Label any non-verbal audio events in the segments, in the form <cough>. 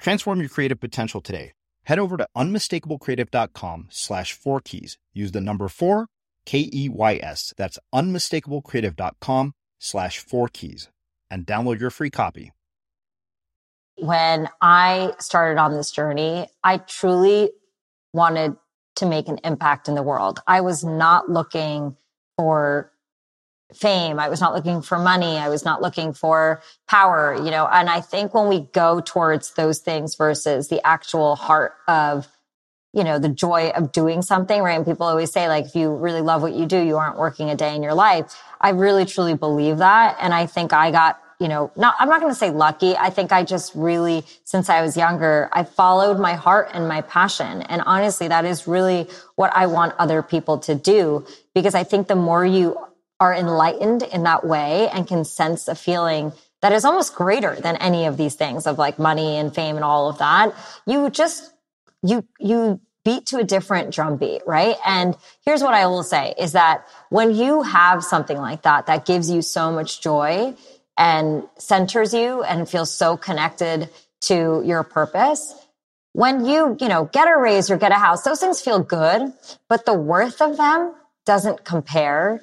Transform your creative potential today. Head over to unmistakablecreative.com slash four keys. Use the number four, K E Y S. That's unmistakablecreative.com slash four keys and download your free copy. When I started on this journey, I truly wanted to make an impact in the world. I was not looking for fame. I was not looking for money. I was not looking for power, you know, and I think when we go towards those things versus the actual heart of, you know, the joy of doing something, right? And people always say, like, if you really love what you do, you aren't working a day in your life. I really truly believe that. And I think I got, you know, not, I'm not going to say lucky. I think I just really, since I was younger, I followed my heart and my passion. And honestly, that is really what I want other people to do because I think the more you are enlightened in that way and can sense a feeling that is almost greater than any of these things of like money and fame and all of that, you just, you, you beat to a different drum beat, right? And here's what I will say is that when you have something like that, that gives you so much joy and centers you and feels so connected to your purpose, when you, you know, get a raise or get a house, those things feel good, but the worth of them doesn't compare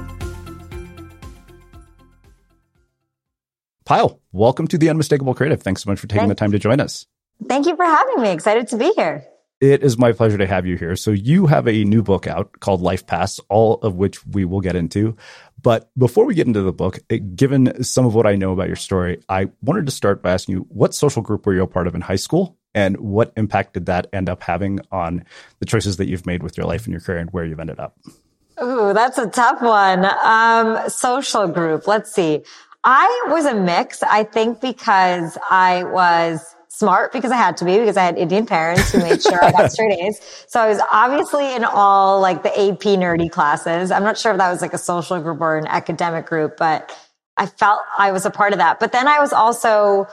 Payal, welcome to the Unmistakable Creative. Thanks so much for taking Thank the time to join us. Thank you for having me. Excited to be here. It is my pleasure to have you here. So you have a new book out called LifePass, all of which we will get into. But before we get into the book, given some of what I know about your story, I wanted to start by asking you what social group were you a part of in high school and what impact did that end up having on the choices that you've made with your life and your career and where you've ended up? Ooh, that's a tough one. Um, social group. Let's see. I was a mix. I think because I was smart because I had to be because I had Indian parents who made sure I got <laughs> straight A's. So I was obviously in all like the AP nerdy classes. I'm not sure if that was like a social group or an academic group, but I felt I was a part of that. But then I was also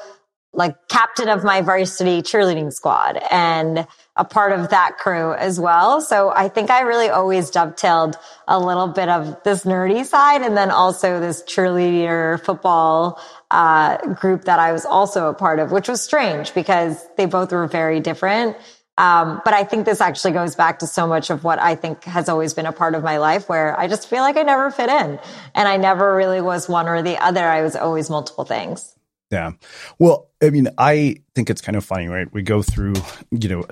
like captain of my varsity cheerleading squad and a part of that crew as well. So I think I really always dovetailed a little bit of this nerdy side and then also this cheerleader football uh, group that I was also a part of, which was strange because they both were very different. Um, but I think this actually goes back to so much of what I think has always been a part of my life where I just feel like I never fit in and I never really was one or the other. I was always multiple things. Yeah. Well, I mean, I think it's kind of funny, right? We go through, you know,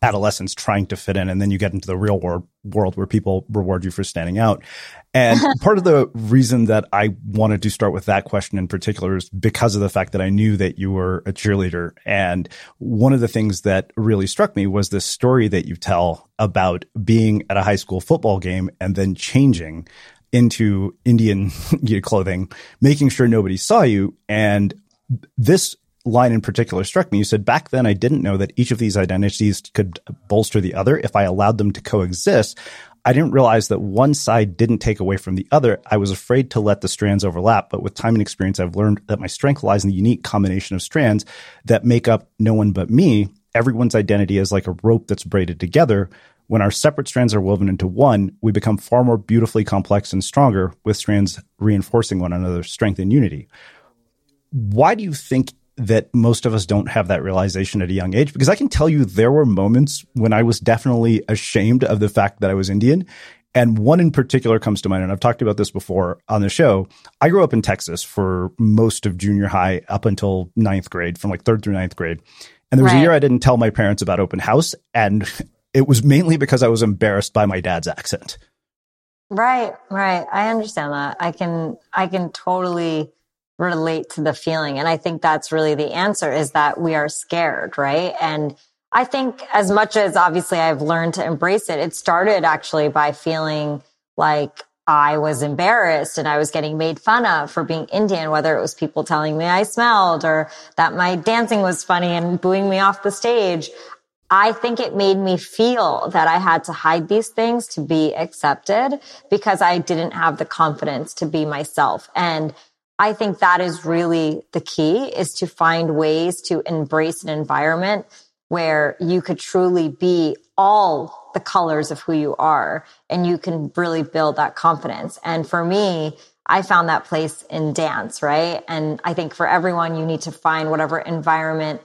adolescence trying to fit in, and then you get into the real world, world where people reward you for standing out. And <laughs> part of the reason that I wanted to start with that question in particular is because of the fact that I knew that you were a cheerleader. And one of the things that really struck me was this story that you tell about being at a high school football game and then changing into Indian <laughs> clothing, making sure nobody saw you. And this line in particular struck me. You said, back then I didn't know that each of these identities could bolster the other if I allowed them to coexist. I didn't realize that one side didn't take away from the other. I was afraid to let the strands overlap, but with time and experience, I've learned that my strength lies in the unique combination of strands that make up no one but me. Everyone's identity is like a rope that's braided together. When our separate strands are woven into one, we become far more beautifully complex and stronger, with strands reinforcing one another's strength and unity. Why do you think that most of us don't have that realization at a young age? Because I can tell you there were moments when I was definitely ashamed of the fact that I was Indian. And one in particular comes to mind, and I've talked about this before on the show. I grew up in Texas for most of junior high up until ninth grade, from like third through ninth grade. And there was right. a year I didn't tell my parents about open house. And <laughs> it was mainly because I was embarrassed by my dad's accent. Right, right. I understand that. I can, I can totally relate to the feeling. And I think that's really the answer is that we are scared, right? And I think as much as obviously I've learned to embrace it, it started actually by feeling like I was embarrassed and I was getting made fun of for being Indian, whether it was people telling me I smelled or that my dancing was funny and booing me off the stage. I think it made me feel that I had to hide these things to be accepted because I didn't have the confidence to be myself. And I think that is really the key is to find ways to embrace an environment where you could truly be all the colors of who you are and you can really build that confidence. And for me, I found that place in dance, right? And I think for everyone, you need to find whatever environment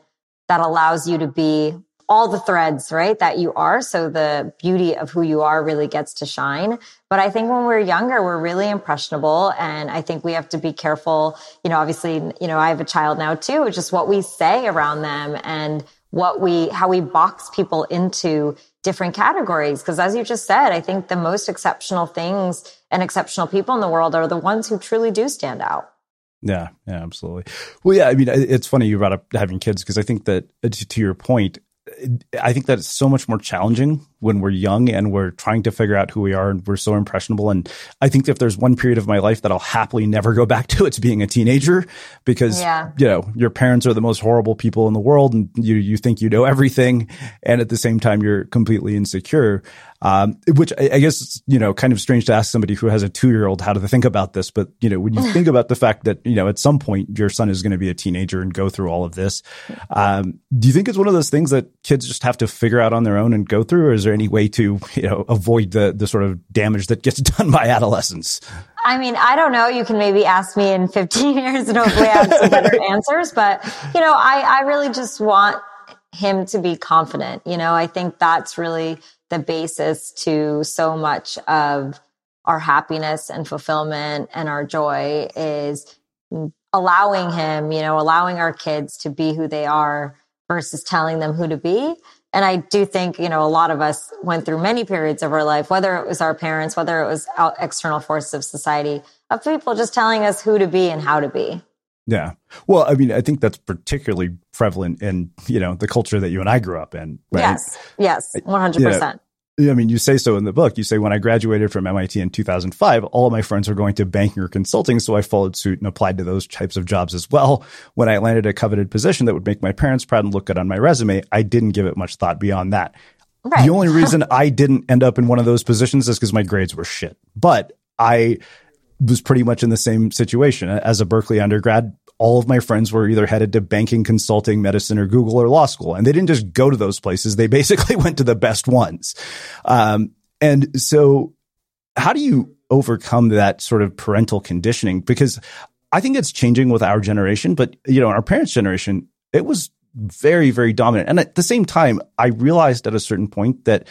that allows you to be all the threads, right, that you are. So the beauty of who you are really gets to shine. But I think when we're younger, we're really impressionable. And I think we have to be careful. You know, obviously, you know, I have a child now too, just what we say around them and what we, how we box people into different categories. Cause as you just said, I think the most exceptional things and exceptional people in the world are the ones who truly do stand out. Yeah, yeah, absolutely. Well, yeah, I mean, it's funny you brought up having kids because I think that to your point, I think that it's so much more challenging when we're young and we're trying to figure out who we are and we're so impressionable. And I think if there's one period of my life that I'll happily never go back <laughs> to, it's being a teenager because, yeah. you know, your parents are the most horrible people in the world and you, you think you know everything. And at the same time, you're completely insecure. Um, which I, I, guess, you know, kind of strange to ask somebody who has a two year old how to think about this. But, you know, when you <laughs> think about the fact that, you know, at some point your son is going to be a teenager and go through all of this, um, do you think it's one of those things that kids just have to figure out on their own and go through? Or is there any way to, you know, avoid the, the sort of damage that gets <laughs> done by adolescence? I mean, I don't know. You can maybe ask me in 15 years and hopefully I have some better <laughs> answers. But, you know, I, I really just want him to be confident. You know, I think that's really the basis to so much of our happiness and fulfillment and our joy is allowing him, you know, allowing our kids to be who they are versus telling them who to be. And I do think, you know, a lot of us went through many periods of our life, whether it was our parents, whether it was uh, external forces of society, of people just telling us who to be and how to be. Yeah. Well, I mean, I think that's particularly prevalent in, you know, the culture that you and I grew up in. Right? Yes. Yes. 100%. Yeah. I mean, you say so in the book. You say, when I graduated from MIT in 2005, all of my friends were going to banking or consulting. So I followed suit and applied to those types of jobs as well. When I landed a coveted position that would make my parents proud and look good on my resume, I didn't give it much thought beyond that. Right. The only reason <laughs> I didn't end up in one of those positions is because my grades were shit. But I was pretty much in the same situation as a Berkeley undergrad all of my friends were either headed to banking, consulting, medicine, or Google or law school. And they didn't just go to those places. They <laughs> basically went to the best ones. Um, and so how do you overcome that sort of parental conditioning? Because I think it's changing with our generation, but you know, our parents' generation, it was very, very dominant. And at the same time, I realized at a certain point that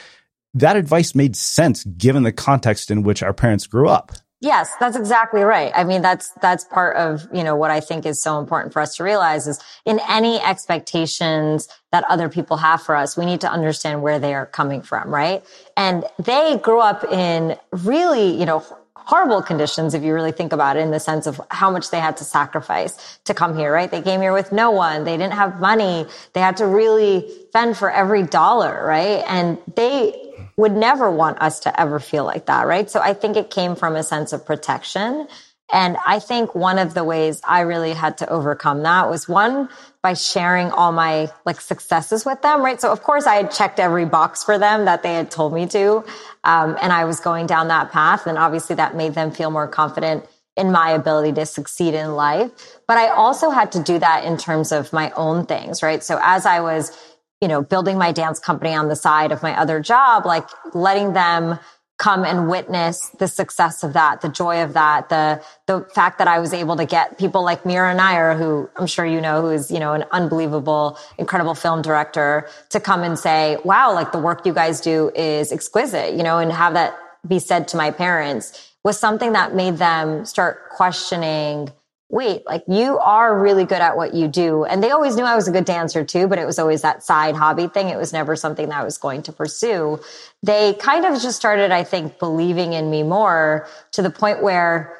that advice made sense given the context in which our parents grew up. Yes, that's exactly right. I mean, that's, that's part of, you know, what I think is so important for us to realize is in any expectations that other people have for us, we need to understand where they are coming from, right? And they grew up in really, you know, horrible conditions if you really think about it in the sense of how much they had to sacrifice to come here, right? They came here with no one. They didn't have money. They had to really fend for every dollar, right? And they would never want us to ever feel like that, right? So I think it came from a sense of protection. And I think one of the ways I really had to overcome that was one by sharing all my like successes with them, right? So of course I had checked every box for them that they had told me to. Um, and I was going down that path. And obviously that made them feel more confident in my ability to succeed in life. But I also had to do that in terms of my own things, right? So as I was you know, building my dance company on the side of my other job, like letting them come and witness the success of that, the joy of that, the, the fact that I was able to get people like Mira Nair, who I'm sure you know, who is, you know, an unbelievable, incredible film director to come and say, wow, like the work you guys do is exquisite, you know, and have that be said to my parents was something that made them start questioning wait, like you are really good at what you do. And they always knew I was a good dancer too, but it was always that side hobby thing. It was never something that I was going to pursue. They kind of just started, I think, believing in me more to the point where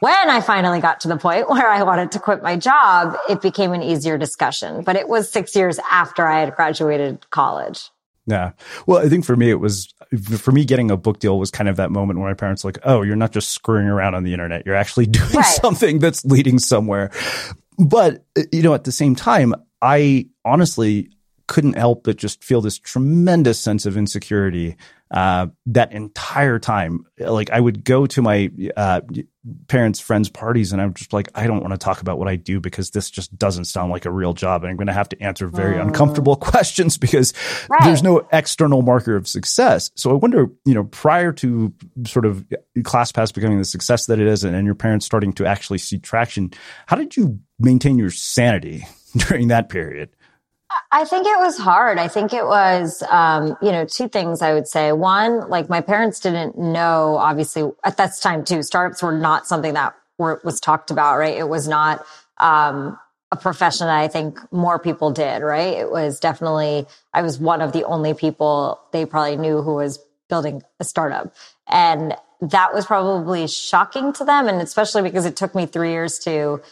when I finally got to the point <laughs> where I wanted to quit my job, it became an easier discussion. But it was six years after I had graduated college. Yeah. Well, I think for me, it was for me getting a book deal was kind of that moment where my parents were like, oh, you're not just screwing around on the internet. You're actually <laughs> doing right. something that's leading somewhere. But, uh, you know, at the same time, I honestly couldn't help but just feel this tremendous sense of insecurity uh, that entire time. Like I would go to my uh, parents' friends' parties, and I'm just like, I don't want to talk about what I do because this just doesn't sound like a real job, and I'm going to have to answer very mm. uncomfortable <laughs> questions because right. there's no external marker of success. So I wonder, you know, prior to sort of ClassPass becoming the success that it is, and, and your parents starting to actually see traction, how did you maintain your sanity <laughs> during that period? I think it was hard. I think it was, um, you know, two things I would say. One, like my parents didn't know, obviously at that time too, startups were not something that were, was talked about, right? It was not, um, a profession that I think more people did, right? It was definitely, I was one of the only people they probably knew who was building a startup. And that was probably shocking to them. And especially because it took me three years to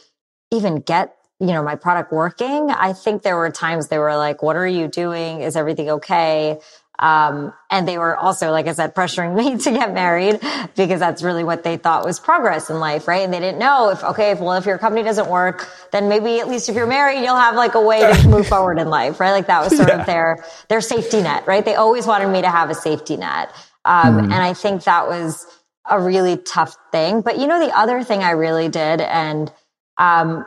even get you know, my product working, I think there were times they were like, what are you doing? Is everything okay? Um, and they were also, like I said, pressuring <laughs> me to get married because that's really what they thought was progress in life, right? And they didn't know if, okay, if, well, if your company doesn't work, then maybe at least if you're married, you'll have like a way to <laughs> move forward in life, right? Like that was sort yeah. of their, their safety net, right? They always wanted me to have a safety net. Um, mm. and I think that was a really tough thing. But you know, the other thing I really did, and, um,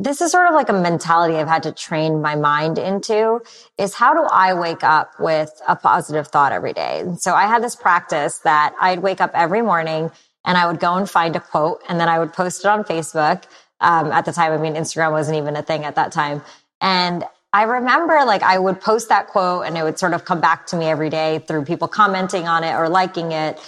this is sort of like a mentality I've had to train my mind into is how do I wake up with a positive thought every day? And so I had this practice that I'd wake up every morning and I would go and find a quote and then I would post it on Facebook. Um, at the time, I mean, Instagram wasn't even a thing at that time. And I remember like I would post that quote and it would sort of come back to me every day through people commenting on it or liking it.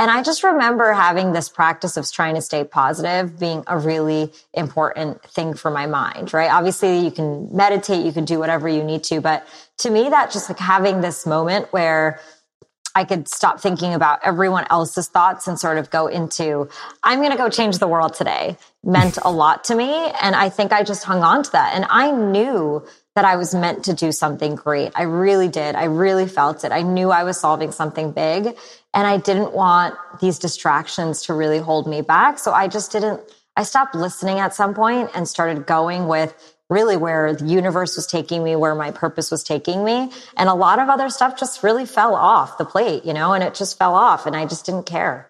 And I just remember having this practice of trying to stay positive being a really important thing for my mind, right? Obviously you can meditate, you can do whatever you need to, but to me, that just like having this moment where I could stop thinking about everyone else's thoughts and sort of go into, I'm going to go change the world today meant a lot to me. And I think I just hung on to that. And I knew that I was meant to do something great. I really did. I really felt it. I knew I was solving something big and I didn't want these distractions to really hold me back. So I just didn't, I stopped listening at some point and started going with really where the universe was taking me, where my purpose was taking me. And a lot of other stuff just really fell off the plate, you know, and it just fell off and I just didn't care.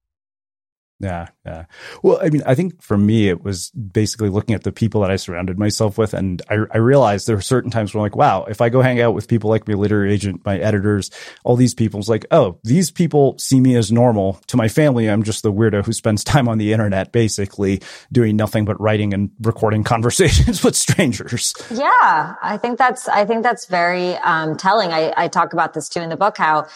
Yeah, yeah. Well, I mean, I think for me, it was basically looking at the people that I surrounded myself with, and I, I realized there were certain times where I'm like, wow, if I go hang out with people like my literary agent, my editors, all these people, it's like, oh, these people see me as normal. To my family, I'm just the weirdo who spends <laughs> time on the internet, basically doing nothing but writing and recording <laughs> conversations with strangers. Yeah, I think that's I think that's very um, telling. I, I talk about this too in the book how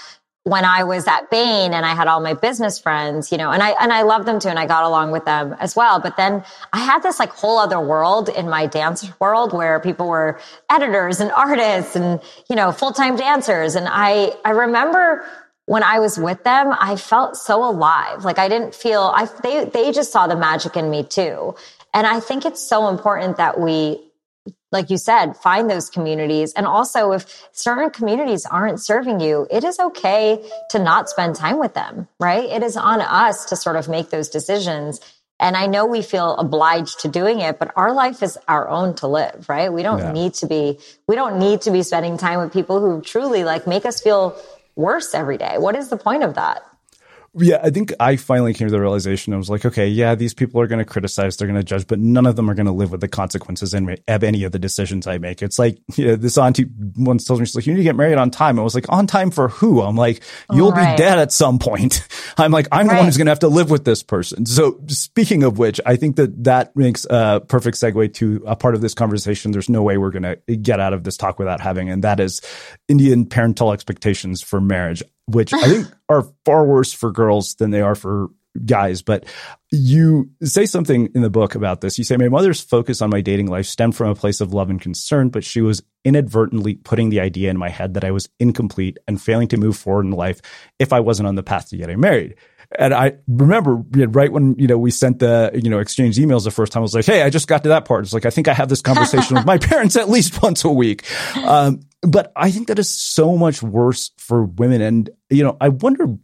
when I was at Bain and I had all my business friends, you know, and I, and I loved them too and I got along with them as well. But then I had this like whole other world in my dance world where people were editors and artists and, you know, full-time dancers. And I, I remember when I was with them, I felt so alive. Like I didn't feel, I, they, they just saw the magic in me too. And I think it's so important that we like you said, find those communities. And also, if certain communities aren't serving you, it is okay to not spend time with them, right? It is on us to sort of make those decisions. And I know we feel obliged to doing it, but our life is our own to live, right? We don't Yeah. need to be, we don't need to be spending time with people who truly like make us feel worse every day. What is the point of that? Yeah, I think I finally came to the realization. I was like, okay, yeah, these people are going to criticize, they're going to judge, but none of them are going to live with the consequences in of any of the decisions I make. It's like you know, this auntie once tells me, she's like, you need to get married on time. I was like, on time for who? I'm like, oh, you'll Right. be dead at some point. <laughs> I'm like, I'm the one who's going to have to live with this person. So speaking of which, I think that that makes a perfect segue to a part of this conversation. There's no way we're going to get out of this talk without having, and that is Indian parental expectations for marriage, which I think <laughs> are far worse for girls than they are for guys. But you say something in the book about this. You say, My mother's focus on my dating life stemmed from a place of love and concern, but she was inadvertently putting the idea in my head that I was incomplete and failing to move forward in life if I wasn't on the path to getting married. And I remember right when, you know, we sent the, you know, exchange emails the first time, I was like, Hey, I just got to that part. It's like, I think I have this conversation with my <laughs> parents at least once a week. Um, but I think that is so much worse for women. And, you know, I wonder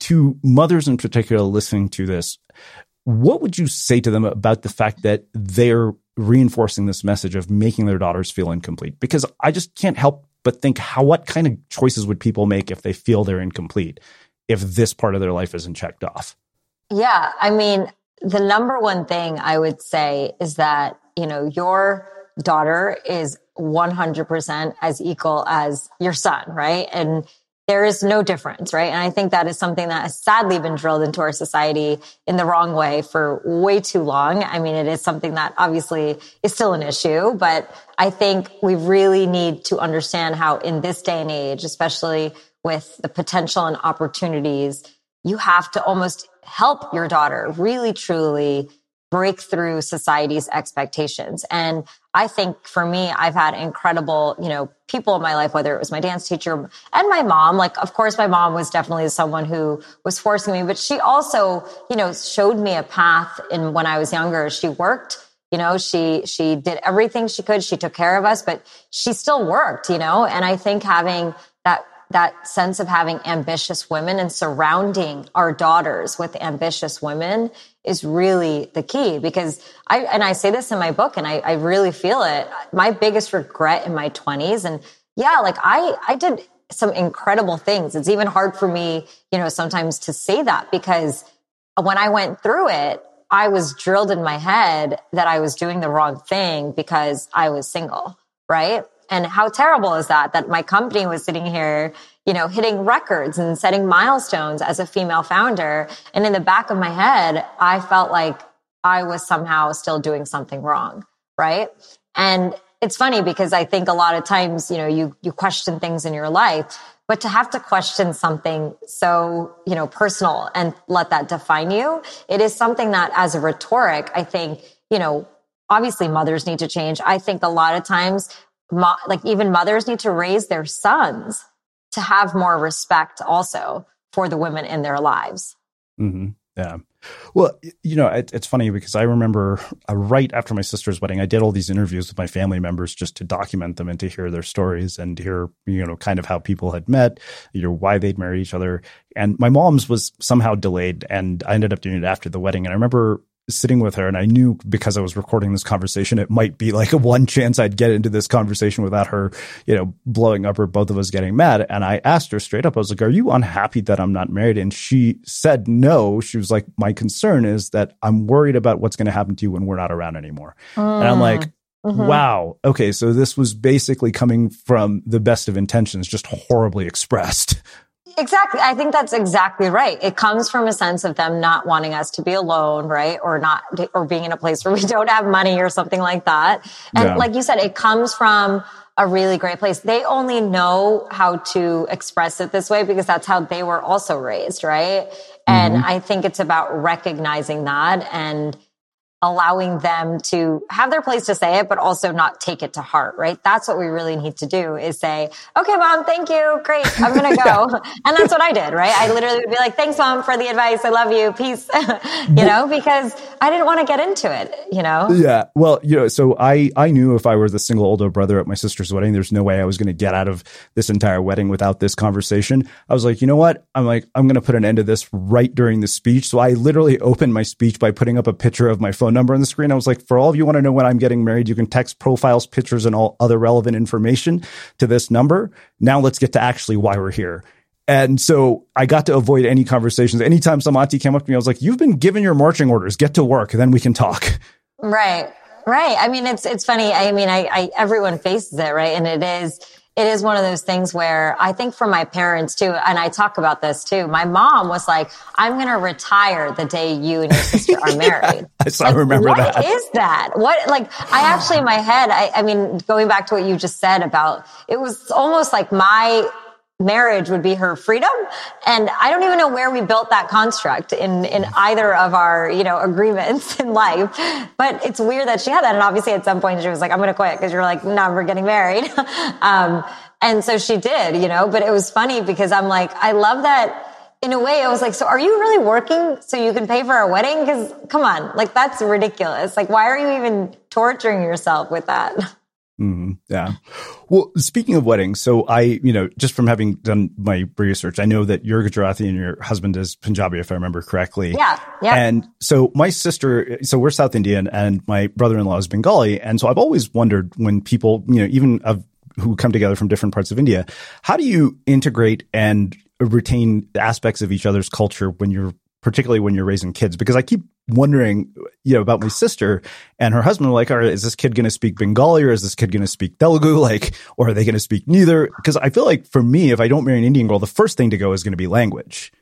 to mothers in particular listening to this, what would you say to them about the fact that they're reinforcing this message of making their daughters feel incomplete? Because I just can't help but think how what kind of choices would people make if they feel they're incomplete if this part of their life isn't checked off? Yeah. I mean, the number one thing I would say is that, you know, your daughter is 100% as equal as your son, right? And there is no difference, right? And I think that is something that has sadly been drilled into our society in the wrong way for way too long. I mean, it is something that obviously is still an issue, but I think we really need to understand how in this day and age, especially with the potential and opportunities, you have to almost help your daughter really truly break through society's expectations. And I think for me, I've had incredible, you know, people in my life, whether it was my dance teacher and my mom. Like, of course, my mom was definitely someone who was forcing me, but she also, you know, showed me a path in when I was younger. She worked you know, she, she did everything she could. She took care of us, but she still worked, you know, and I think having that, that sense of having ambitious women and surrounding our daughters with ambitious women is really the key because I, and I say this in my book and I, I really feel it. My biggest regret in my twenties and yeah, like I, I did some incredible things. It's even hard for me, you know, sometimes to say that because when I went through it, I was drilled in my head that I was doing the wrong thing because I was single, right? And how terrible is that? That my company was sitting here, you know, hitting records and setting milestones as a female founder. And in the back of my head, I felt like I was somehow still doing something wrong, right? And it's funny because I think a lot of times, you know, you, you question things in your life but to have to question something so, you know, personal and let that define you, it is something that as a rhetoric, I think, you know, obviously mothers need to change. I think a lot of times, mo- like even mothers need to raise their sons to have more respect also for the women in their lives. Mm-hmm. Yeah. Well, you know, it, it's funny because I remember uh, right after my sister's wedding, I did all these interviews with my family members just to document them and to hear their stories and hear, you know, kind of how people had met, you know, why they'd married each other. And my mom's was somehow delayed and I ended up doing it after the wedding. And I remember sitting with her and I knew because I was recording this conversation, it might be like a one chance I'd get into this conversation without her, you know, blowing up or both of us getting mad. And I asked her straight up, I was like, are you unhappy that I'm not married? And she said no. She was like, my concern is that I'm worried about what's going to happen to you when we're not around anymore. Mm. And I'm like, mm-hmm. Wow. Okay. So this was basically coming from the best of intentions, just horribly expressed. Exactly. I think that's exactly right. It comes from a sense of them not wanting us to be alone, right? Or not, or being in a place where we <laughs> don't have money or something like that. And yeah. like you said, it comes from a really great place. They only know how to express it this way because that's how they were also raised, right? And mm-hmm. I think it's about recognizing that and allowing them to have their place to say it, but also not take it to heart, right? That's what we really need to do is say, okay, mom, thank you. Great. I'm going <laughs> to go. and that's what I did, right? I literally would be like, thanks, mom, for the advice. I love you. Peace. <laughs> you know, because I didn't want to get into it, you know? Yeah. Well, you know, so I, I knew if I were the single older brother at my sister's wedding, there's no way I was going to get out of this entire wedding without this conversation. I was like, you know what? I'm like, I'm going to put an end to this right during the speech. So I literally opened my speech by putting up a picture of my phone number on the screen. I was like, for all of you want to know when I'm getting married, you can text profiles, pictures, and all other relevant information to this number. Now let's get to actually why we're here. And so I got to avoid any conversations. Anytime some auntie came up to me, I was like, you've been given your marching orders. Get to work. Then we can talk. Right. Right. I mean, it's, it's funny. I mean, I, I, everyone faces it, right? And it is, it is one of those things where I think for my parents too, and I talk about this too. My mom was like, I'm going to retire the day you and your sister are <laughs> married. like, I remember what that. What is that? What, like, I actually, in my head, I, I mean, going back to what you just said about, it was almost like my marriage would be her freedom. And I don't even know where we built that construct in, in either of our, you know, agreements in life. But it's weird that she had that. And obviously at some point she was like, I'm going to quit because you're like, no, we're getting married. <laughs> um, and so she did, you know, but it was funny because I'm like, I love that in a way, I was like, so are you really working so you can pay for our wedding? Because come on, like that's ridiculous. Like, why are you even torturing yourself with that? <laughs> Mm-hmm. Yeah. Well, speaking of weddings, so I, you know, just from having done my research, I know that you're Gujarati and your husband is Punjabi, if I remember correctly. Yeah. Yeah. And so my sister, so we're South Indian and my brother-in-law is Bengali. And so I've always wondered when people, you know, even of who come together from different parts of India, how do you integrate and retain aspects of each other's culture when you're particularly when you're raising kids because I keep wondering, you know, about my sister and her husband. Like, all right, is this kid going to speak Bengali or is this kid going to speak Telugu? <laughs> Like, or are they going to speak neither? Because I feel like for me, if I don't marry an Indian girl, the first thing to go is going to be language.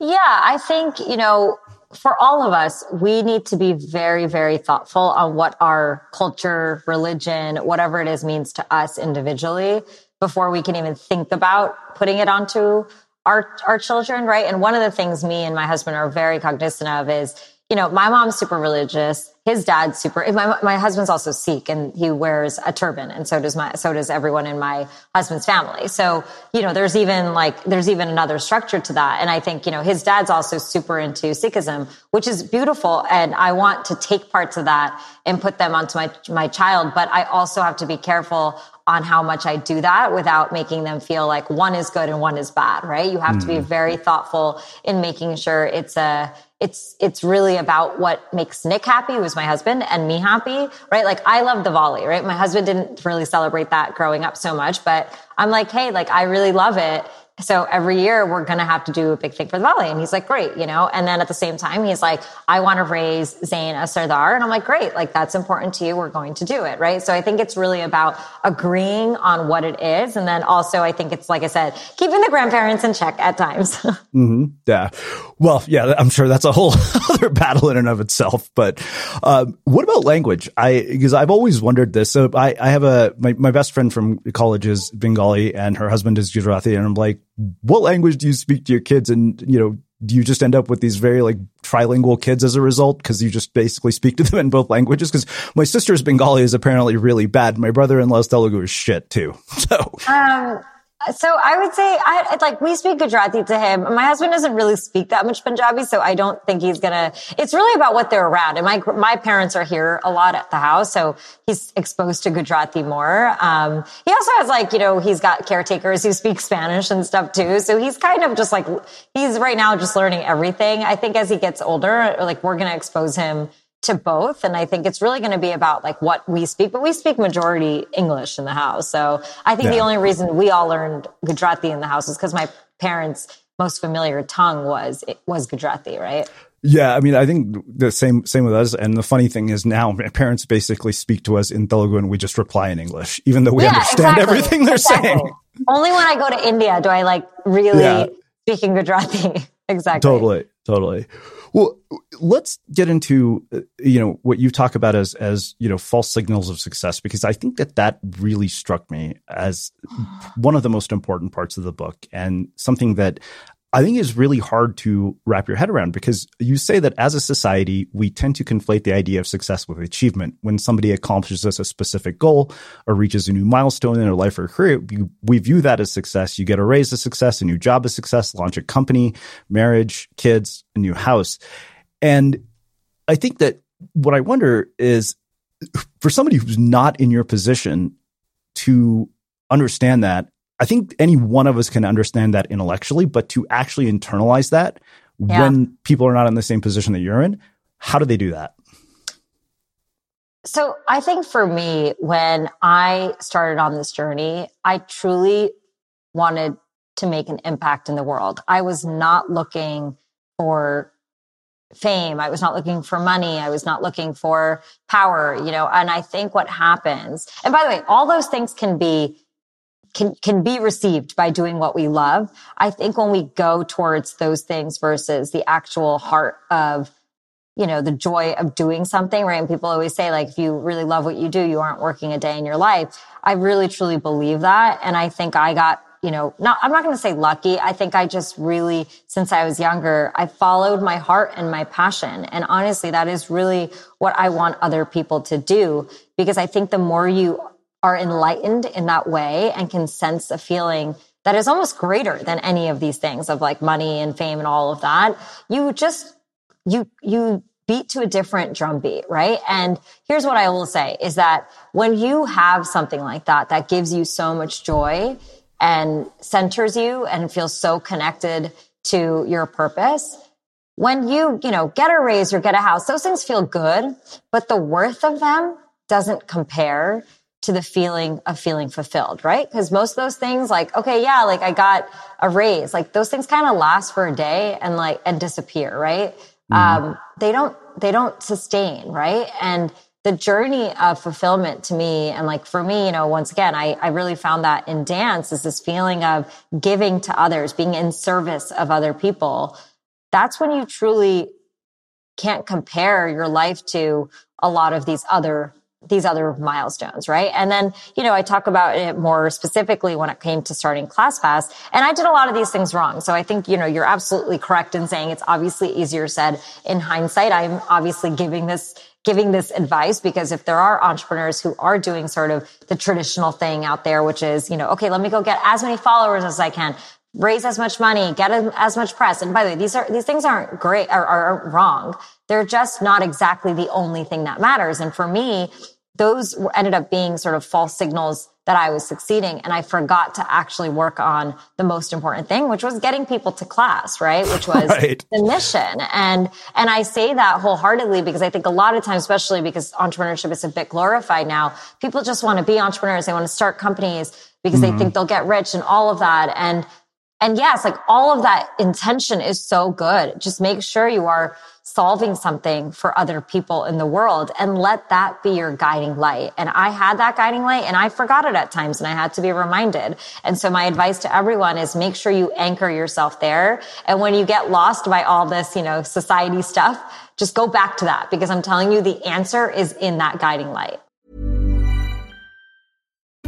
Yeah, I think, you know, for all of us, we need to be very, very thoughtful on what our culture, religion, whatever it is means to us individually before we can even think about putting it onto our our children, right? And one of the things me and my husband are very cognizant of is, you know, my mom's super religious. His dad's super, my, my husband's also Sikh and he wears a turban. And so does my, so does everyone in my husband's family. So, you know, there's even like, there's even another structure to that. And I think, you know, his dad's also super into Sikhism, which is beautiful. And I want to take parts of that and put them onto my, my child. But I also have to be careful on how much I do that without making them feel like one is good and one is bad, right? You have mm. to be hmm. very thoughtful in making sure it's a, it's, it's really about what makes Nick happy, who's my husband, and me happy, right? Like I love the Diwali, right? My husband didn't really celebrate that growing up so much, but I'm like, hey, like I really love it. So every year we're going to have to do a big thing for the Diwali. And he's like, great, you know? And then at the same time, he's like, I want to raise Zain a Sardar. And I'm like, great, like that's important to you. We're going to do it. Right. So I think it's really about agreeing on what it is. And then also I think it's, like I said, keeping the grandparents in check at times. <laughs> mm-hmm. Yeah. Well, yeah, I'm sure that's a whole <laughs> other battle in and of itself. But um, what about language? I, because I've always wondered this. So I, I have a, my, my best friend from college is Bengali and her husband is Gujarati. And I'm like, what language do you speak to your kids? And, you know, do you just end up with these very like trilingual kids as a result? Cause you just basically speak to them in both languages. Cause my sister's Bengali is apparently really bad. My brother-in-law's Telugu is shit too. <laughs> So, um, so I would say I like we speak Gujarati to him. My husband doesn't really speak that much Punjabi, so I don't think he's gonna. It's really about what they're around. And my my parents are here a lot at the house, so he's exposed to Gujarati more. Um, he also has like you know he's got caretakers who speak Spanish and stuff too. So he's kind of just like he's right now just learning everything. I think as he gets older, like we're gonna expose him to both. And I think it's really going to be about like what we speak, but we speak majority English in the house. So I think yeah. the only reason we all learned Gujarati in the house is because my parents' most familiar tongue was, it was Gujarati, right? Yeah, I mean, I think the same same with us. And the funny thing is now my <laughs> parents basically speak to us in Telugu and we just reply in English, even though we yeah, understand exactly. everything they're exactly. saying. Only when I go to India do I like really yeah. speak in Gujarati. <laughs> exactly. Totally, totally. Well, let's get into uh, you know what you talk about as as you know false signals of success because I think that that really struck me as one of the most important parts of the book and something that I think is really hard to wrap your head around because you say that as a society, we tend to conflate the idea of success with achievement. When somebody accomplishes a specific goal or reaches a new milestone in their life or career, we view that as success. You get a raise as success, a new job as success, launch a company, marriage, kids, a new house. And I think that what I wonder is for somebody who's not in your position to understand that I think any one of us can understand that intellectually, but to actually internalize that yeah. when people are not in the same position that you're in, how do they do that? So I think for me, when I started on this journey, I truly wanted to make an impact in the world. I was not looking for fame. I was not looking for money. I was not looking for power, you know, and I think what happens, and by the way, all those things can be can, can be received by doing what we love. I think when we go towards those things versus the actual heart of, you know, the joy of doing something, right? And people always say, like, if you really love what you do, you aren't working a day in your life. I really truly believe that. And I think I got, you know, not, I'm not going to say lucky. I think I just really, since I was younger, I followed my heart and my passion. And honestly, that is really what I want other people to do because I think the more you are enlightened in that way and can sense a feeling that is almost greater than any of these things of like money and fame and all of that, you just, you, you beat to a different drum beat, right? And here's what I will say is that when you have something like that, that gives you so much joy and centers you and feels so connected to your purpose, when you, you know, get a raise or get a house, those things feel good, but the worth of them doesn't compare to the feeling of feeling fulfilled, right? Because most of those things, like, okay, yeah, like I got a raise, like those things kind of last for a day and like, and disappear, right? Mm-hmm. Um, they don't, they don't sustain, right? And the journey of fulfillment to me, and like for me, you know, once again, I, I really found that in dance is this feeling of giving to others, being in service of other people. That's when you truly can't compare your life to a lot of these other these other milestones, right? And then, you know, I talk about it more specifically when it came to starting ClassPass. And I did a lot of these things wrong. So I think, you know, you're absolutely correct in saying it's obviously easier said in hindsight. I'm obviously giving this giving this advice because if there are entrepreneurs who are doing sort of the traditional thing out there, which is, you know, okay, let me go get as many followers as I can, raise as much money, get as much press. And by the way, these are, these things aren't great or are wrong. They're just not exactly the only thing that matters. And for me, those ended up being sort of false signals that I was succeeding. And I forgot to actually work on the most important thing, which was getting people to class, right? Which was <laughs> right. the mission. And, and I say that wholeheartedly because I think a lot of times, especially because entrepreneurship is a bit glorified now, people just want to be entrepreneurs. They want to start companies because mm-hmm. they think they'll get rich and all of that. And, and yes, like all of that intention is so good. Just make sure you are solving something for other people in the world and let that be your guiding light. And I had that guiding light and I forgot it at times and I had to be reminded. And so my advice to everyone is make sure you anchor yourself there. And when you get lost by all this, you know, society stuff, just go back to that because I'm telling you the answer is in that guiding light.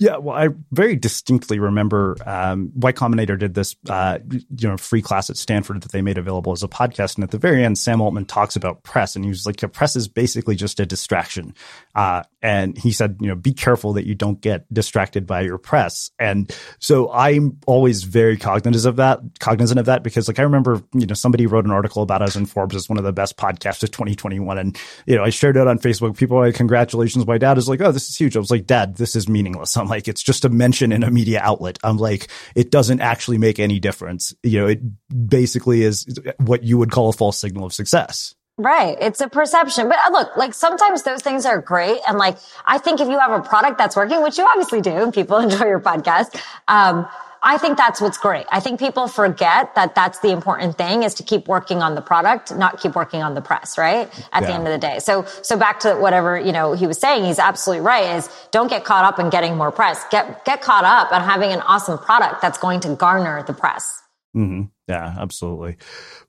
Yeah, well, I very distinctly remember um, Y Combinator did this, uh, you know, free class at Stanford that they made available as a podcast, and at the very end, Sam Altman talks about press, and he was like, the "Press is basically just a distraction." Uh, And he said, you know, be careful that you don't get distracted by your press. And so I'm always very cognizant of that, cognizant of that, because like I remember, you know, somebody wrote an article about us in Forbes as one of the best podcasts of 2021. And, you know, I shared it on Facebook. People were like, congratulations. My dad is like, oh, this is huge. I was like, dad, this is meaningless. I'm like, it's just a mention in a media outlet. I'm like, it doesn't actually make any difference. You know, it basically is what you would call a false signal of success. Right. It's a perception. But uh, look, like sometimes those things are great. And like, I think if you have a product that's working, which you obviously do, and people <laughs> enjoy your podcast, um, I think that's what's great. I think people forget that that's the important thing is to keep working on the product, not keep working on the press, right? At yeah. the end of the day. So, so back to whatever, you know, he was saying, he's absolutely right is don't get caught up in getting more press. Get, get caught up on having an awesome product that's going to garner the press. Mm-hmm. Yeah, absolutely.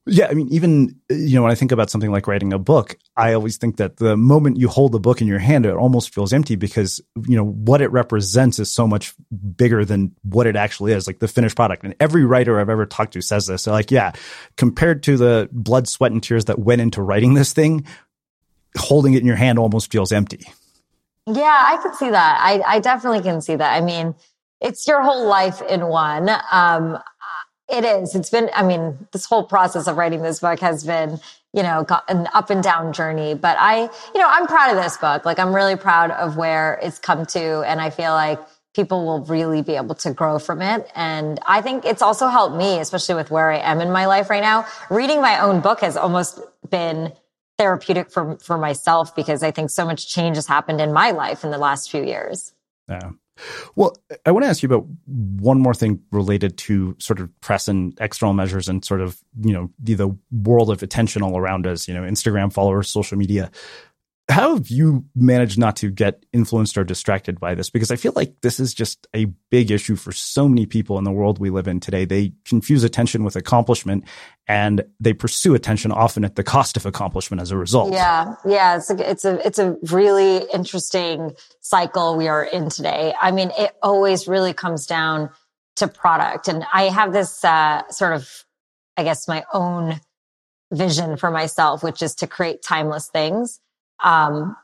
Yeah, I mean, even you know, when I think about something like writing a book, I always think that the moment you hold the book in your hand, it almost feels empty because you know what it represents is so much bigger than what it actually is, like the finished product. And every writer I've ever talked to says this. So, like, yeah, compared to the blood, sweat, and tears that went into writing this thing, holding it in your hand almost feels empty. Yeah, I can see that. I, I definitely can see that. I mean, it's your whole life in one. Um, it is. It's been, I mean, this whole process of writing this book has been, you know, an up and down journey. But I, you know, I'm proud of this book. Like, I'm really proud of where it's come to. And I feel like people will really be able to grow from it. And I think it's also helped me, especially with where I am in my life right now. Reading my own book has almost been therapeutic for, for myself because I think so much change has happened in my life in the last few years. Yeah. Well, I want to ask you about one more thing related to sort of press and external measures and sort of, you know, the, the world of attention all around us, you know, Instagram followers, social media how have you managed not to get influenced or distracted by this? Because I feel like this is just a big issue for so many people in the world we live in today. They confuse attention with accomplishment and they pursue attention often at the cost of accomplishment as a result. Yeah. Yeah. It's a, it's a, it's a really interesting cycle we are in today. I mean, it always really comes down to product. And I have this, uh, sort of, I guess my own vision for myself, which is to create timeless things. Um,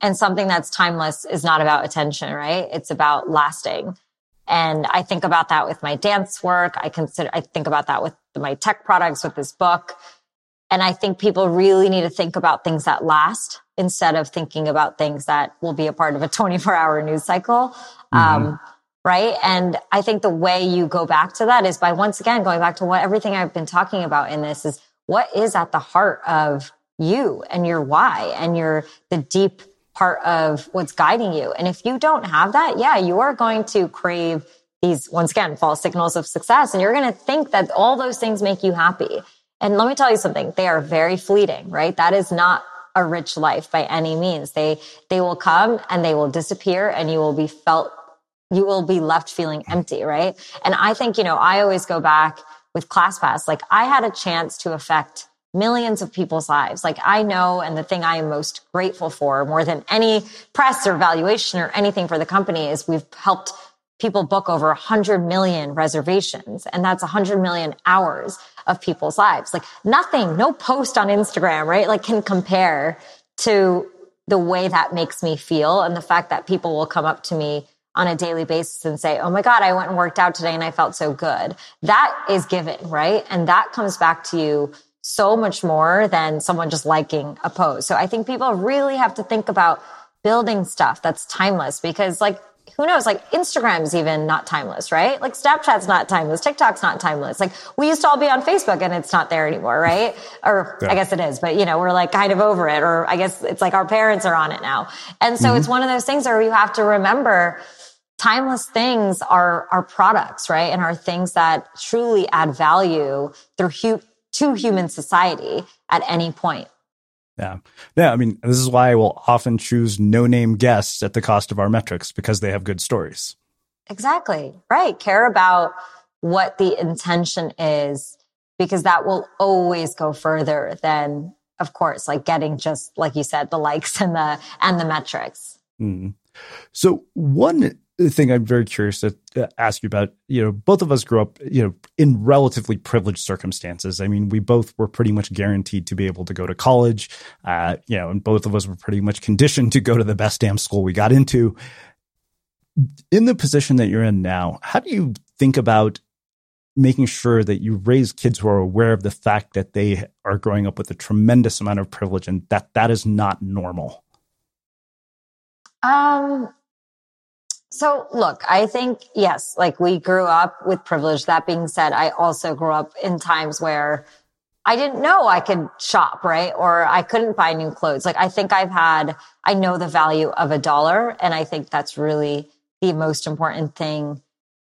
and something that's timeless is not about attention, right? It's about lasting. And I think about that with my dance work. I consider, I think about that with my tech products, with this book. And I think people really need to think about things that last instead of thinking about things that will be a part of a <laughs> 24 hour news cycle. Mm-hmm. Um, right. And I think the way you go back to that is by once again going back to what everything I've been talking about in this is what is at the heart of you and your why and your the deep part of what's guiding you. And if you don't have that, yeah, you are going to crave these once again false signals of success and you're going to think that all those things make you happy. And let me tell you something, they are very fleeting, right? That is not a rich life by any means. They they will come and they will disappear and you will be felt you will be left feeling empty, right? And I think, you know, I always go back with ClassPass. Like I had a chance to affect millions of people's lives. Like I know, and the thing I am most grateful for more than any press or valuation or anything for the company is we've helped people book over 100 million reservations. And that's 100 million hours of people's lives. Like nothing, no post on Instagram, right? Like can compare to the way that makes me feel and the fact that people will come up to me on a daily basis and say, Oh my God, I went and worked out today and I felt so good. That is given, right? And that comes back to you so much more than someone just liking a post. So I think people really have to think about building stuff that's timeless because like who knows like Instagram's even not timeless, right? Like Snapchat's not timeless, TikTok's not timeless. Like we used to all be on Facebook and it's not there anymore, right? Or yeah. I guess it is, but you know, we're like kind of over it or I guess it's like our parents are on it now. And so mm-hmm. it's one of those things where you have to remember timeless things are are products, right? And are things that truly add value through hu- to human society at any point. Yeah. Yeah. I mean, this is why I will often choose no name guests at the cost of our metrics because they have good stories. Exactly. Right. Care about what the intention is because that will always go further than, of course, like getting just, like you said, the likes and the, and the metrics. Mm. So one thing I'm very curious to ask you about. You know, both of us grew up, you know, in relatively privileged circumstances. I mean, we both were pretty much guaranteed to be able to go to college. Uh, you know, and both of us were pretty much conditioned to go to the best damn school we got into. In the position that you're in now, how do you think about making sure that you raise kids who are aware of the fact that they are growing up with a tremendous amount of privilege and that that is not normal? Um, so look, I think, yes, like we grew up with privilege. That being said, I also grew up in times where I didn't know I could shop, right? Or I couldn't buy new clothes. Like I think I've had, I know the value of a dollar. And I think that's really the most important thing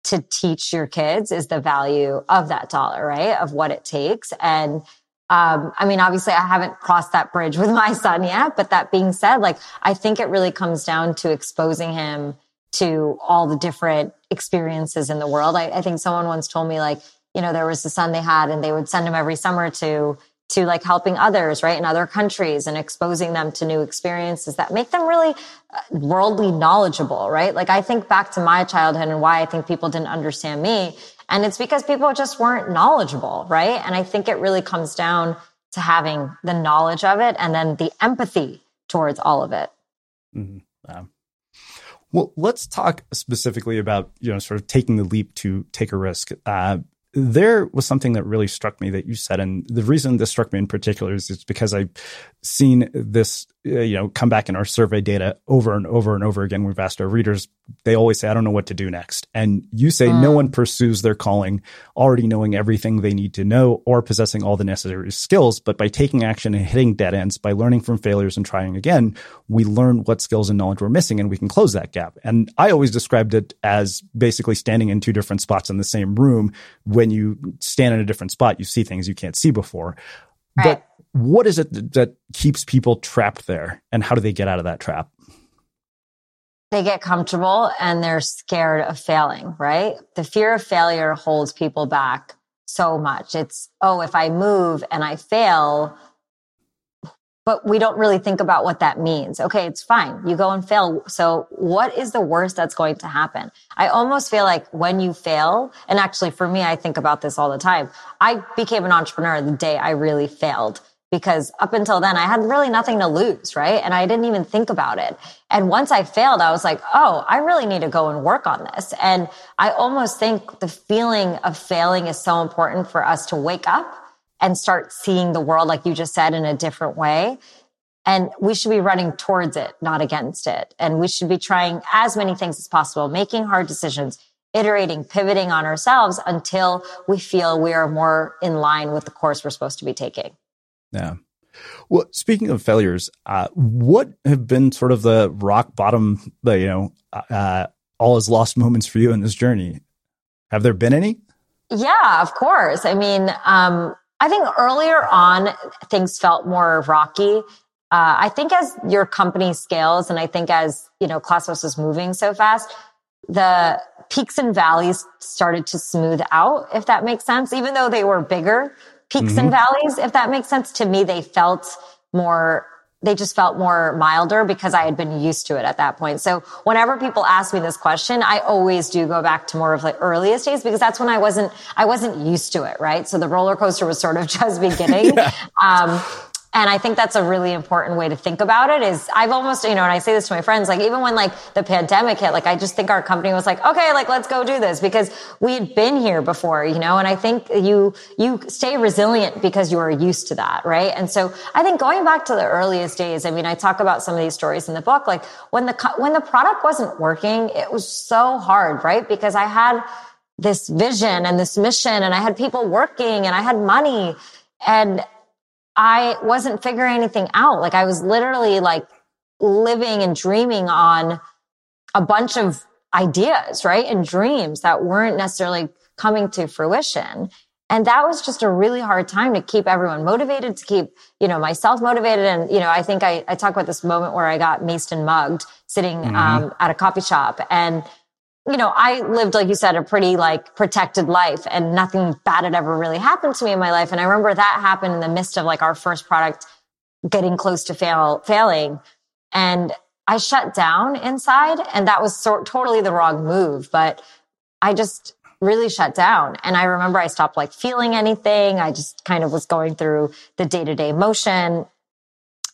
to teach your kids is the value of that dollar, right? Of what it takes. And um, I mean, obviously I haven't crossed that bridge <laughs> with my son yet, but that being said, like, I think it really comes down to exposing him to all the different experiences in the world. I, I think someone once told me like, you know, there was a son they had and they would send him every summer to to like helping others, right, in other countries and exposing them to new experiences that make them really uh, worldly knowledgeable, right? Like I think back to my childhood and why I think people didn't understand me. And it's because people just weren't knowledgeable, right? And I think it really comes down to having the knowledge of it and then the empathy towards all of it. Mm-hmm. Well, let's talk specifically about you know sort of taking the leap to take a risk. Uh, there was something that really struck me that you said, and the reason this struck me in particular is, it's because I've seen this, uh, you know, come back in our survey data over and over and over again. We've asked our readers; they always say, "I don't know what to do next," and you say no one pursues their calling already knowing everything they need to know or possessing all the necessary skills, but by taking action and hitting dead ends, by learning from failures and trying again, we learn what skills and knowledge we're missing, and we can close that gap. And I always described it as basically standing in two different spots in the same room when you stand in a different spot, you see things you can't see before. But what is it that, keeps people trapped there and how do they get out of that trap? They get comfortable and they're scared of failing, right? The fear of failure holds people back so much. It's, oh, if I move and I fail, but we don't really think about what that means. Okay, it's fine. You go and fail. So what is the worst that's going to happen? I almost feel like when you fail, and actually for me, I think about this all the time. I became an entrepreneur the day I really failed because up until then I had really nothing to lose, right? And I didn't even think about it. And once I failed, I was like, oh, I really need to go and work on this. And I almost think the feeling of failing is so important for us to wake up and start seeing the world, like you just said, in a different way. And we should be running towards it, not against it. And we should be trying as many things as possible, making hard decisions, iterating, pivoting on ourselves until we feel we are more in line with the course we're supposed to be taking. Yeah. Well, speaking of failures, uh, what have been sort of the rock bottom, you know, uh, all is lost moments for you in this journey? Have there been any? Yeah, of course. I mean, um, I think earlier on, things felt more rocky. Uh, I think as your company scales and I think as, you know, ClassPass was moving so fast, the peaks and valleys started to smooth out, if that makes sense, even though they were bigger peaks mm-hmm. and valleys, if that makes sense. To me, they felt more they just felt more milder because I had been used to it at that point. So whenever people ask me this question, I always do go back to more of the earliest days because that's when I wasn't, I wasn't used to it, right? So the roller coaster was sort of <laughs> just beginning. yeah. um, and I think that's a really important way to think about it is I've almost, you know, and I say this to my friends, like even when like the pandemic hit, like I just think our company was like, okay, like let's go do this because we had been here before, you know, and I think you, you stay resilient because you are used to that, right? And so I think going back to the earliest days, I mean, I talk about some of these stories in the book, like when the, when the product wasn't working, it was so hard, right? Because I had this vision and this mission and I had people working and I had money and I wasn't figuring anything out. Like I was literally like living and dreaming on a bunch of ideas, right? And dreams that weren't necessarily coming to fruition. And that was just a really hard time to keep everyone motivated, to keep, you know, myself motivated. And, you know, I think I, I talk about this moment where I got maced and mugged sitting mm-hmm. um, at a coffee shop. And you know, I lived, like you said, a pretty like protected life and nothing bad had ever really happened to me in my life. And I remember that happened in the midst of like our first product getting close to fail, failing. And I shut down inside and that was sort totally the wrong move, but I just really shut down. And I remember I stopped like feeling anything. I just kind of was going through the day to day motion.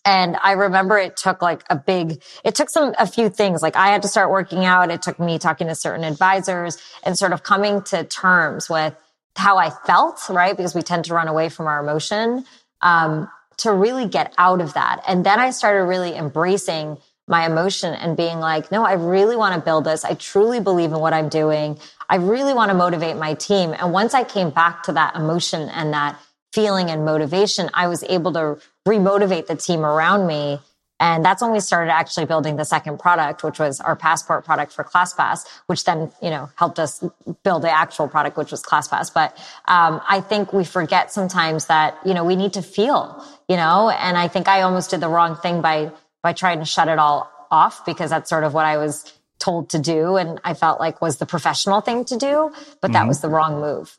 And I remember it took like a big, it took some, a few things. Like I had to start working out. It took me talking to certain advisors and sort of coming to terms with how I felt, right? Because we tend to run away from our emotion, um, to really get out of that. And then I started really embracing my emotion and being like, no, I really want to build this. I truly believe in what I'm doing. I really want to motivate my team. And once I came back to that emotion and that feeling and motivation, I was able to remotivate the team around me. And that's when we started actually building the second product, which was our passport product for ClassPass, which then, you know, helped us build the actual product, which was ClassPass. But, um, I think we forget sometimes that, you know, we need to feel, you know, and I think I almost did the wrong thing by, by trying to shut it all off because that's sort of what I was told to do. And I felt like was the professional thing to do, but that mm-hmm. was the wrong move.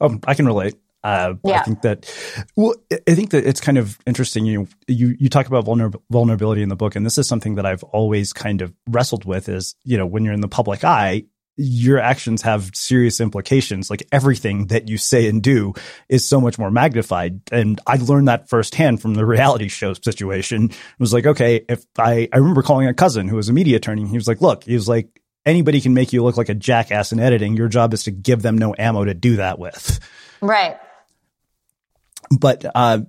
Um, I can relate. Uh, yeah. I think that, well, I think that it's kind of interesting. You you you talk about vulner- vulnerability in the book, and this is something that I've always kind of wrestled with. Is you know when you're in the public eye, your actions have serious implications. Like everything that you say and do is so much more magnified. And I learned that firsthand from the reality show situation. It was like, okay, if I, I remember calling a cousin who was a media attorney. He was like, look, he was like, anybody can make you look like a jackass in editing. Your job is to give them no ammo to do that with. Right but uh,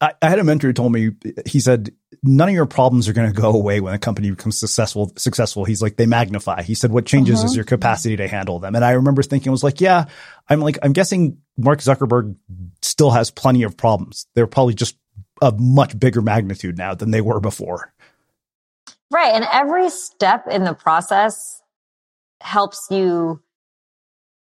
I, I, had a mentor who told me he said none of your problems are going to go away when a company becomes successful. Successful, he's like they magnify. He said what changes uh-huh. is your capacity to handle them. And I remember thinking, I was like, yeah, I'm like I'm guessing Mark Zuckerberg still has plenty of problems. They're probably just a much bigger magnitude now than they were before. Right, and every step in the process helps you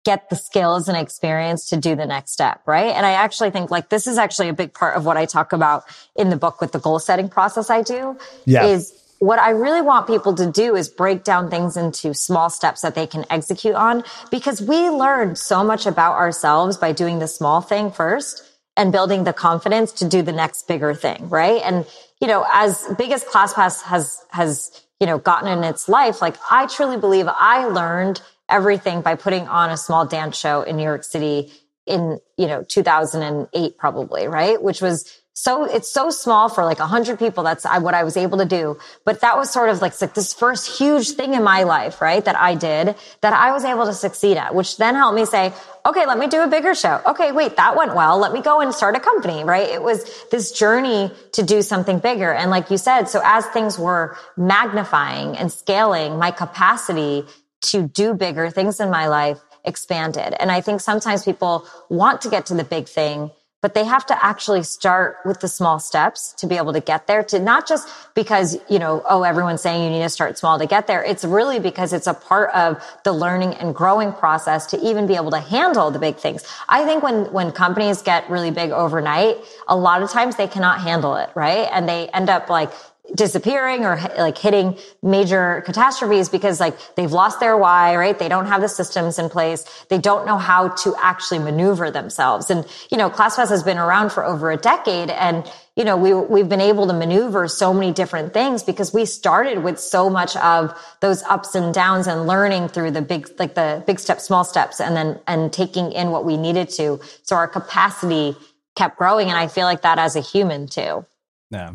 get the skills and experience to do the next step, right? And I actually think like this is actually a big part of what I talk about in the book with the goal setting process I do yeah. is what I really want people to do is break down things into small steps that they can execute on because we learned so much about ourselves by doing the small thing first and building the confidence to do the next bigger thing, right? And, you know, as big as ClassPass has, has, you know, gotten in its life, like I truly believe I learned everything by putting on a small dance show in New York City in, you know, 2008 probably, right? Which was so, it's so small for like a hundred people. That's what I was able to do. But that was sort of like, like this first huge thing in my life, right? That I did that I was able to succeed at, which then helped me say, okay, let me do a bigger show. Okay, wait, that went well. Let me go and start a company, right? It was this journey to do something bigger. And like you said, so as things were magnifying and scaling, my capacity to do bigger things in my life expanded. And I think sometimes people want to get to the big thing, but they have to actually start with the small steps to be able to get there to not just because, you know, oh, everyone's saying you need to start small to get there. It's really because it's a part of the learning and growing process to even be able to handle the big things. I think when, when companies get really big overnight, a lot of times they cannot handle it, right? And they end up like disappearing or like hitting major catastrophes because like they've lost their why, right? They don't have the systems in place. They don't know how to actually maneuver themselves. And, you know, ClassPass has been around for over a decade and, you know, we, we've been able to maneuver so many different things because we started with so much of those ups and downs and learning through the big, like the big steps, small steps, and then, and taking in what we needed to. So our capacity kept growing. And I feel like that as a human too. Yeah.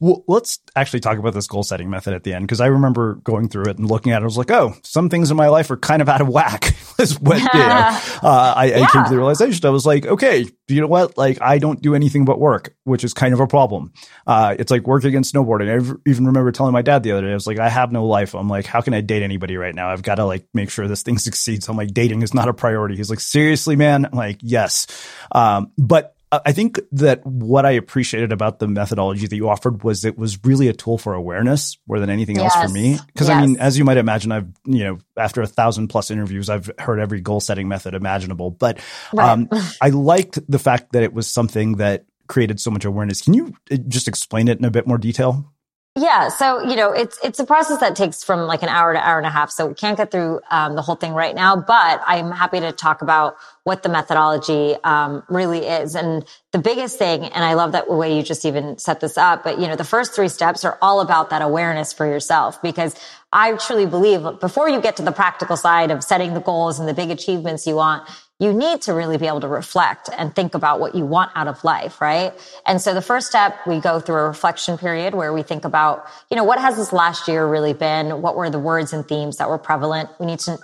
Well, let's actually talk about this goal setting method at the end because I remember going through it and looking at it. I was like, oh, some things in my life are kind of out of whack. <laughs> is what, you know, <laughs> uh, I, yeah. I, came to the realization. I was like, okay, you know what? Like, I don't do anything but work, which is kind of a problem. Uh, it's like working and snowboarding. I even remember telling my dad the other day, I was like, I have no life. I'm like, how can I date anybody right now? I've got to like make sure this thing <laughs> succeeds. I'm like, dating is not a priority. He's like, seriously, man? I'm like, yes. Um, but I think that what I appreciated about the methodology that you offered was it was really a tool for awareness more than anything yes. else for me. Because yes. I mean, as you might imagine, I've you know after a thousand plus interviews, I've heard every goal setting method imaginable. But right. um, I liked the fact that it was something that created so much awareness. Can you uh, just explain it in a bit more detail? Yeah. So, you know, it's, it's a process that takes from like an hour to hour and a half. So we can't get through um, the whole thing right now, but I'm happy to talk about what the methodology um, really is. And the biggest thing, and I love that way you just even set this up, but you know, the first three steps are all about that awareness for yourself because I truly believe before you get to the practical side of setting the goals and the big achievements you want, you need to really be able to reflect and think about what you want out of life, right? And so the first step, we go through a reflection period where we think about, you know, what has this last year really been? What were the words and themes that were prevalent? We need to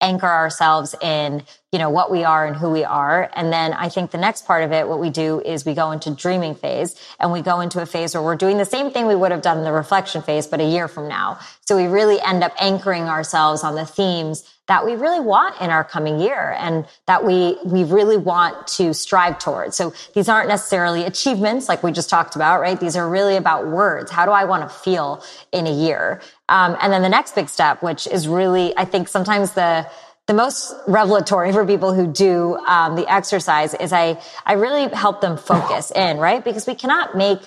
anchor ourselves in, you know, what we are and who we are. And then I think the next part of it, what we do is we go into dreaming phase and we go into a phase where we're doing the same thing we would have done in the reflection phase, but a year from now. So we really end up anchoring ourselves on the themes that we really want in our coming year and that we, we really want to strive towards. So these aren't necessarily achievements like we just talked about, right? These are really about words. How do I want to feel in a year? Um, and then the next big step, which is really, I think sometimes the, the most revelatory for people who do um, the exercise is I, I really help them focus in, right? Because we cannot make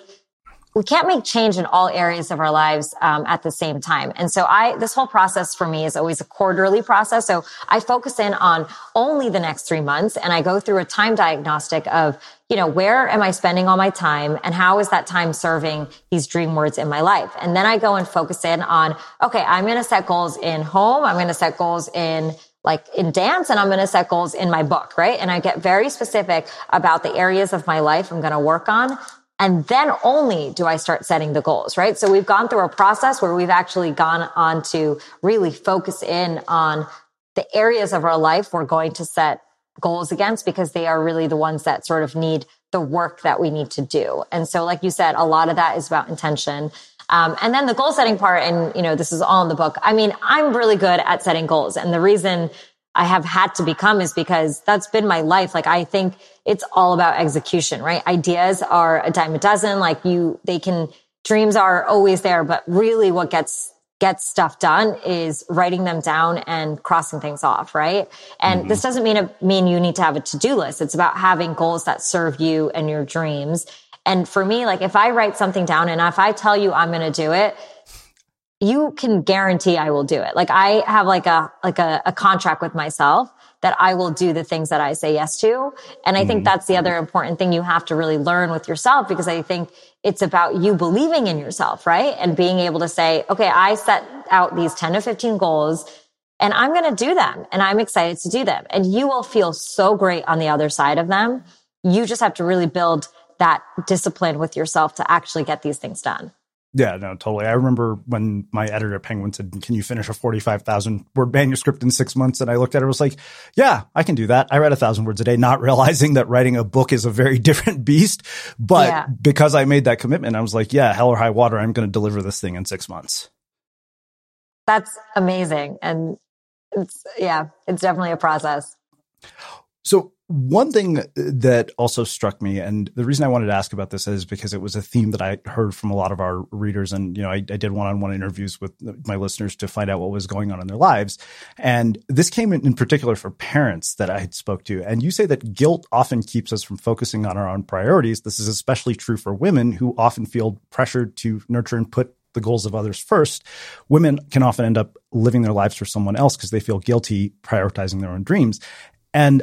we can't make change in all areas of our lives um, at the same time. And so I, this whole process for me is always a quarterly process. So I focus in on only the next three months and I go through a time diagnostic of, you know, where am I spending all my time and how is that time serving these dream words in my life? And then I go and focus in on, okay, I'm going to set goals in home. I'm going to set goals in like in dance and I'm going to set goals in my book, right? And I get very specific about the areas of my life I'm going to work on and then only do I start setting the goals, right? So we've gone through a process where we've actually gone on to really focus in on the areas of our life we're going to set goals against because they are really the ones that sort of need the work that we need to do. And so, like you said, a lot of that is about intention. Um, and then the goal setting part, and you know, this is all in the book. I mean, I'm really good at setting goals. And the reason I have had to become is because that's been my life. Like I think it's all about execution, right? Ideas are a dime a dozen. Like you, they can, dreams are always there, but really what gets gets stuff done is writing them down and crossing things off, right? And mm-hmm. this doesn't mean a, mean you need to have a to-do list. It's about having goals that serve you and your dreams. And for me, like if I write something down and if I tell you I'm going to do it, you can guarantee I will do it. Like I have like a, like a, a contract with myself that I will do the things that I say yes to. And I think mm-hmm. that's the other important thing you have to really learn with yourself because I think it's about you believing in yourself, right? And being able to say, okay, I set out these 10 to 15 goals and I'm going to do them and I'm excited to do them. And you will feel so great on the other side of them. You just have to really build that discipline with yourself to actually get these things done. Yeah, no, totally. I remember when my editor at Penguin said, "Can you finish a forty-five thousand word manuscript in six months?" And I looked at it, was like, "Yeah, I can do that." I read a thousand words a day, not <laughs> realizing that writing a book is a very <laughs> different beast. But yeah. because I made that commitment, I was like, "Yeah, hell or high water, I'm going to deliver this thing in six months." That's amazing, and it's yeah, it's definitely a process. So one thing that also struck me, and the reason I wanted to ask about this is because it was a theme that I heard from a lot of our readers, and you know, I, I did one-on-one interviews with my listeners to find out what was going on in their lives, and this came in, in particular for parents that I had spoke to. And you say that guilt often keeps us from focusing on our own priorities. This is especially true for women who often feel pressured to nurture and put the goals of others first, women can often end up living their lives for someone else because they feel guilty prioritizing their own dreams. And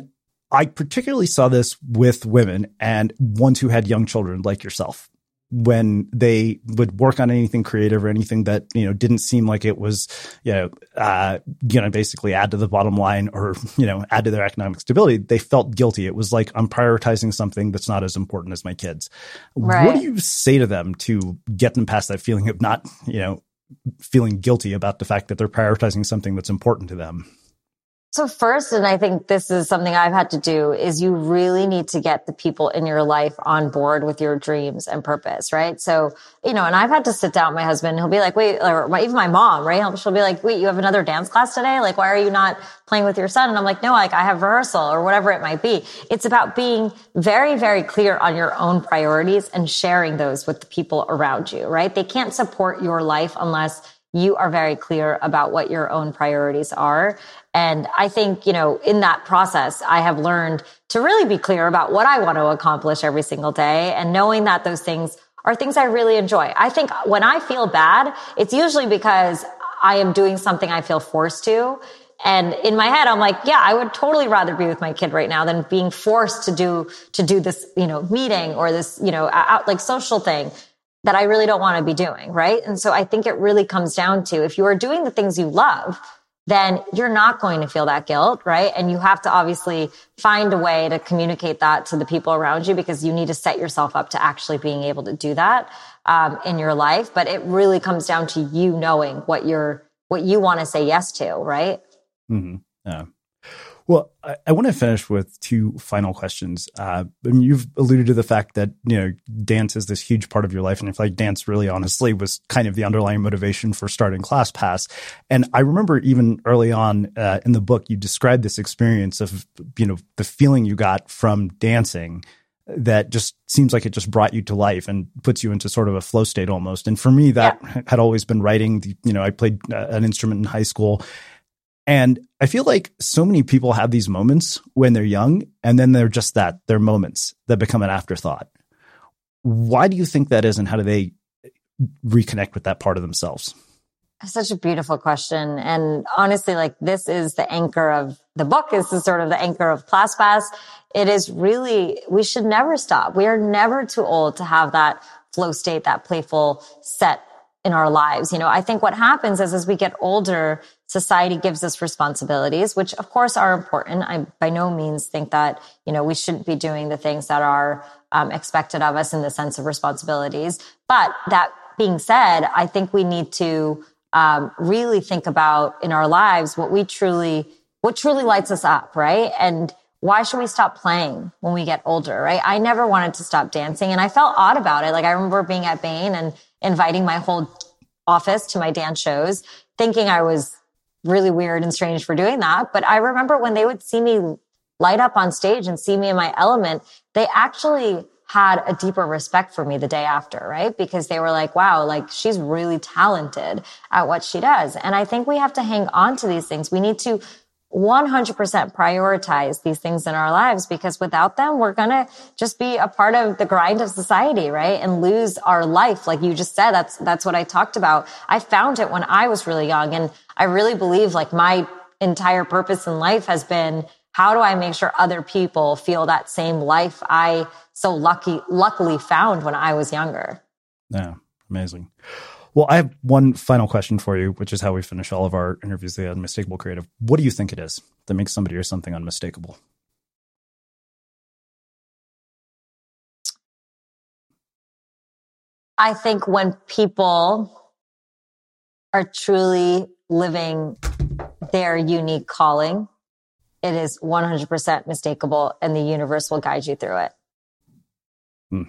I particularly saw this with women and ones who had young children like yourself when they would work on anything creative or anything that you know didn't seem like it was you know uh, you know basically add to the bottom line or you know add to their economic stability. They felt guilty. It was like i'm prioritizing something that's not as important as my kids. Right. what do you say to them to get them past that feeling of not you know feeling guilty about the fact that they're prioritizing something that's important to them so first, and I think this is something I've had to do is you really need to get the people in your life on board with your dreams and purpose, right? So, you know, and I've had to sit down with my husband. He'll be like, wait, or my, even my mom, right? She'll be like, wait, you have another dance class today? Like, why are you not playing with your son? And I'm like, no, like I have rehearsal or whatever it might be. It's about being very, very clear on your own priorities and sharing those with the people around you, right? They can't support your life unless you are very clear about what your own priorities are. And I think, you know, in that process, I have learned to really be clear about what I want to accomplish every single day and knowing that those things are things I really enjoy. I think when I feel bad, it's usually because I am doing something I feel forced to. And in my head, I'm like, yeah, I would totally rather be with my kid right now than being forced to do, to do this, you know, meeting or this, you know, out like social thing that I really don't want to be doing. Right. And so I think it really comes down to if you are doing the things you love, then you're not going to feel that guilt, right? And you have to obviously find a way to communicate that to the people around you because you need to set yourself up to actually being able to do that um, in your life. But it really comes down to you knowing what you're, what you want to say yes to, right? Mm-hmm. Yeah. Well, I, I, want to finish with two final questions. Uh, I mean, you've alluded to the fact that you know dance is this huge part of your life, and I feel like dance really, honestly, was kind of the underlying motivation for starting ClassPass. And I remember even early on uh, in the book, you described this experience of you know the feeling you got from dancing that just seems like it just brought you to life and puts you into sort of a flow state almost. And for me, that yeah. had always been writing. You know, I played uh, an instrument in high school and I feel like so many people have these moments when they're young, and then they're just that, they're moments that become an afterthought. Why do you think that is, and how do they reconnect with that part of themselves? Such a beautiful question. And honestly, like this is the anchor of the book. This is sort of the anchor of ClassPass. It is really, we should never stop. We are never too old to have that flow state, that playful set in our lives. You know, I think what happens is as we get older, society gives us responsibilities, which of course are important. I by no means think that, you know, we shouldn't be doing the things that are um, expected of us in the sense of responsibilities. But that being said, I think we need to um, really think about in our lives what we truly, what truly lights us up, right? And why should we stop playing when we get older, right? I never wanted to stop dancing and I felt odd about it. Like I remember being at Bain and inviting my whole office to my dance shows, thinking I was really weird and strange for doing that. But I remember when they would see me light up on stage and see me in my element, they actually had a deeper respect for me the day after, right? Because they were like, wow, like she's really talented at what she does. And I think we have to hang on to these things. We need to 100% prioritize these things in our lives because without them, we're going to just be a part of the grind of society, right? And lose our life. Like you just said, that's, that's what I talked about. I found it when I was really young. And I really believe like my entire purpose in life has been how do I make sure other people feel that same life I so lucky, luckily found when I was younger? Yeah. Amazing. Well, I have one final question for you, which is how we finish all of our interviews, the unmistakable creative. What do you think it is that makes somebody or something unmistakable? I think when people are truly living their unique calling, it is 100% mistakable and the universe will guide you through it. Hmm.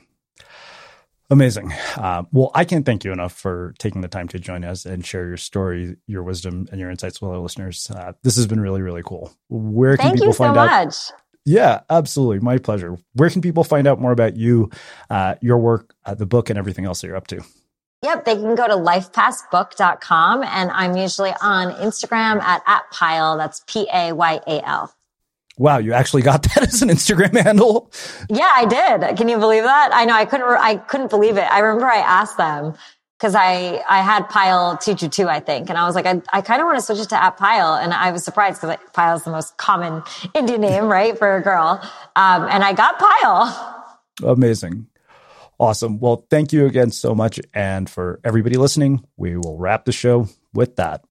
Amazing. Uh, well, I can't thank you enough for taking the time to join us and share your story, your wisdom, and your insights with our listeners. Uh, this has been really, really cool. Where can thank people find so out? Much. Yeah, absolutely. My pleasure. Where can people find out more about you, uh, your work, uh, the book, and everything else that you're up to? Yep, they can go to lifepassbook.com and I'm usually on Instagram at, at Payal. That's P A Y A L. Wow, you actually got <laughs> that as an Instagram handle? Yeah, I did. Can you believe that? I know I couldn't, I couldn't believe it. I remember I asked them because I, I had Payal Teacher too, I think. And I was like, I, I kind of want to switch it to at Payal, And I was surprised because Payal is the most common Indian name, right? For a girl. Um, and I got Payal. Amazing. Awesome. Well, thank you again so much. And for everybody listening, we will wrap the show with that.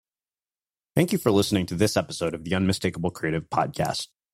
Thank you for listening to this episode of the Unmistakable Creative Podcast.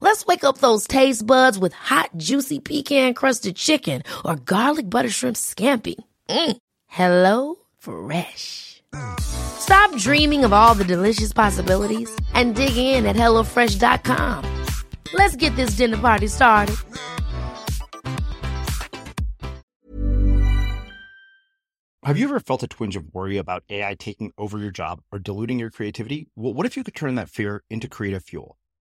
Let's wake up those taste buds with hot, juicy pecan crusted chicken or garlic butter shrimp scampi. Mm. Hello Fresh. Stop dreaming of all the delicious possibilities and dig in at HelloFresh.com. Let's get this dinner party started. Have you ever felt a twinge of worry about AI taking over your job or diluting your creativity? Well, what if you could turn that fear into creative fuel?